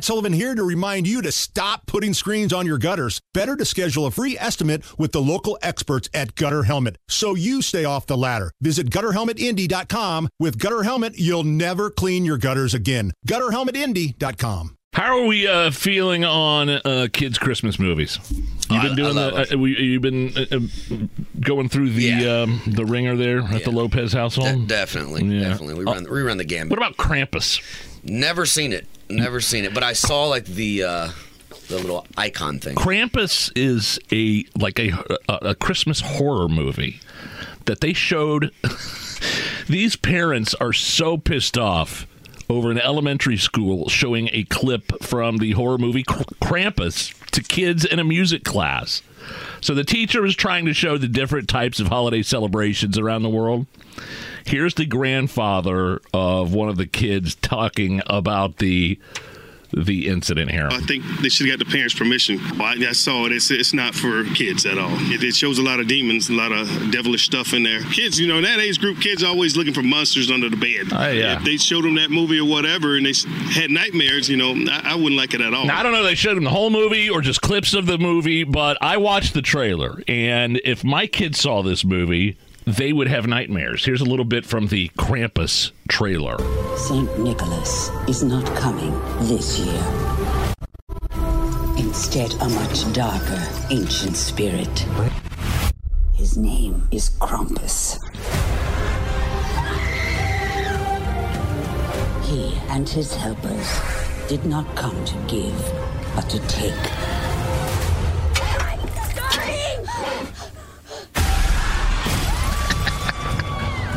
Matt Sullivan here to remind you to stop putting screens on your gutters. Better to schedule a free estimate with the local experts at Gutter Helmet so you stay off the ladder. Visit gutterhelmetindy.com. With Gutter Helmet, you'll never clean your gutters again. Gutterhelmetindy.com. How are we uh, feeling on uh, kids' Christmas movies? You've been I- doing the. love Uh, we, you've been uh, uh, going through the Yeah. um, the ringer there at the Lopez household. De- definitely, Yeah. definitely. We run, we run the gambit. what about Krampus? Never seen it. Never seen it. But I saw like the uh, the little icon thing. Krampus is a like a a, a Christmas horror movie that they showed. These parents are so pissed off over an elementary school showing a clip from the horror movie Kr- Krampus to kids in a music class. So the teacher was trying to show the different types of holiday celebrations around the world. Here's the grandfather of one of the kids talking about the the incident here. I think they should have got the parents' permission. I, I saw it. It's, it's not for kids at all. It, it shows a lot of demons, a lot of devilish stuff in there. Kids, you know, in that age group, kids are always looking for monsters under the bed. Oh, yeah. If they showed them that movie or whatever and they had nightmares, you know, I, I wouldn't like it at all. Now, I don't know if they showed them the whole movie or just clips of the movie, but I watched the trailer, and if my kids saw this movie, they would have nightmares. Here's a little bit from the Krampus trailer. St. Nicholas is not coming this year. Instead, a much darker, ancient spirit. His name is Krampus. He and his helpers did not come to give, but to take.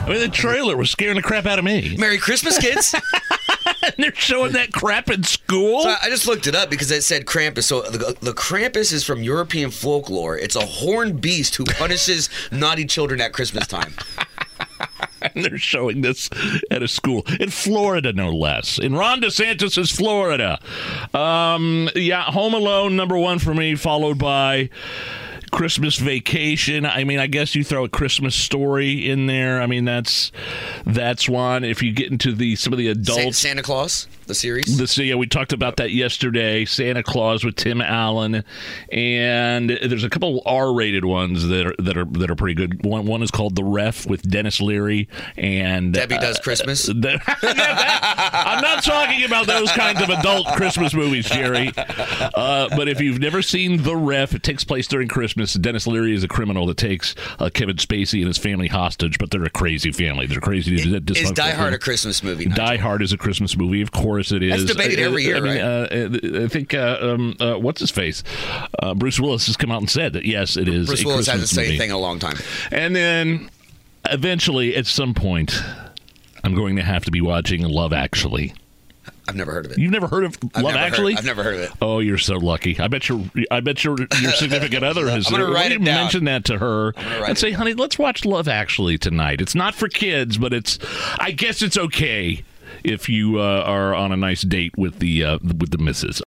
I mean, the trailer was scaring the crap out of me. Merry Christmas, kids. and they're showing that crap in school. So I just looked it up because it said Krampus. So the, the Krampus is from European folklore. It's a horned beast who punishes naughty children at Christmas time. and they're showing this at a school in Florida, no less. In Ron DeSantis' Florida. Um, yeah, Home Alone, number one for me, followed by. Christmas Vacation. I mean, I guess you throw a Christmas Story in there. I mean, that's that's one. If you get into the some of the adults, Santa Claus, the series. the yeah, we talked about that yesterday. Santa Claus with Tim Allen, and there's a couple R-rated ones that are that are that are pretty good. One one is called The Ref with Denis Leary and Debbie uh, Does Christmas. the- Yeah, that- I'm not talking about those kinds of adult Christmas movies, Jerry. Uh, but if you've never seen The Ref, it takes place during Christmas. Denis Leary is a criminal that takes uh, Kevin Spacey and his family hostage, but they're a crazy family. They're crazy. Is Die Hard a Christmas movie? Die Hard is a Christmas movie. Of course it is. That's debated every year, I mean, right? uh, I think uh, um, uh, what's his face, uh, Bruce Willis has come out and said that yes, it is. Bruce Willis hasn't said anything in a long time. And then eventually, at some point, I'm going to have to be watching Love Actually. I've never heard of it. You've never heard of I've Love never heard- Actually? I've never heard of it. Oh, you're so lucky. I bet your I bet your your significant other has. I'm gonna write it down. Mention that to her and say, "Honey, let's watch Love Actually tonight." It's not for kids, but it's. I guess it's okay if you uh, are on a nice date with the uh, with the missus.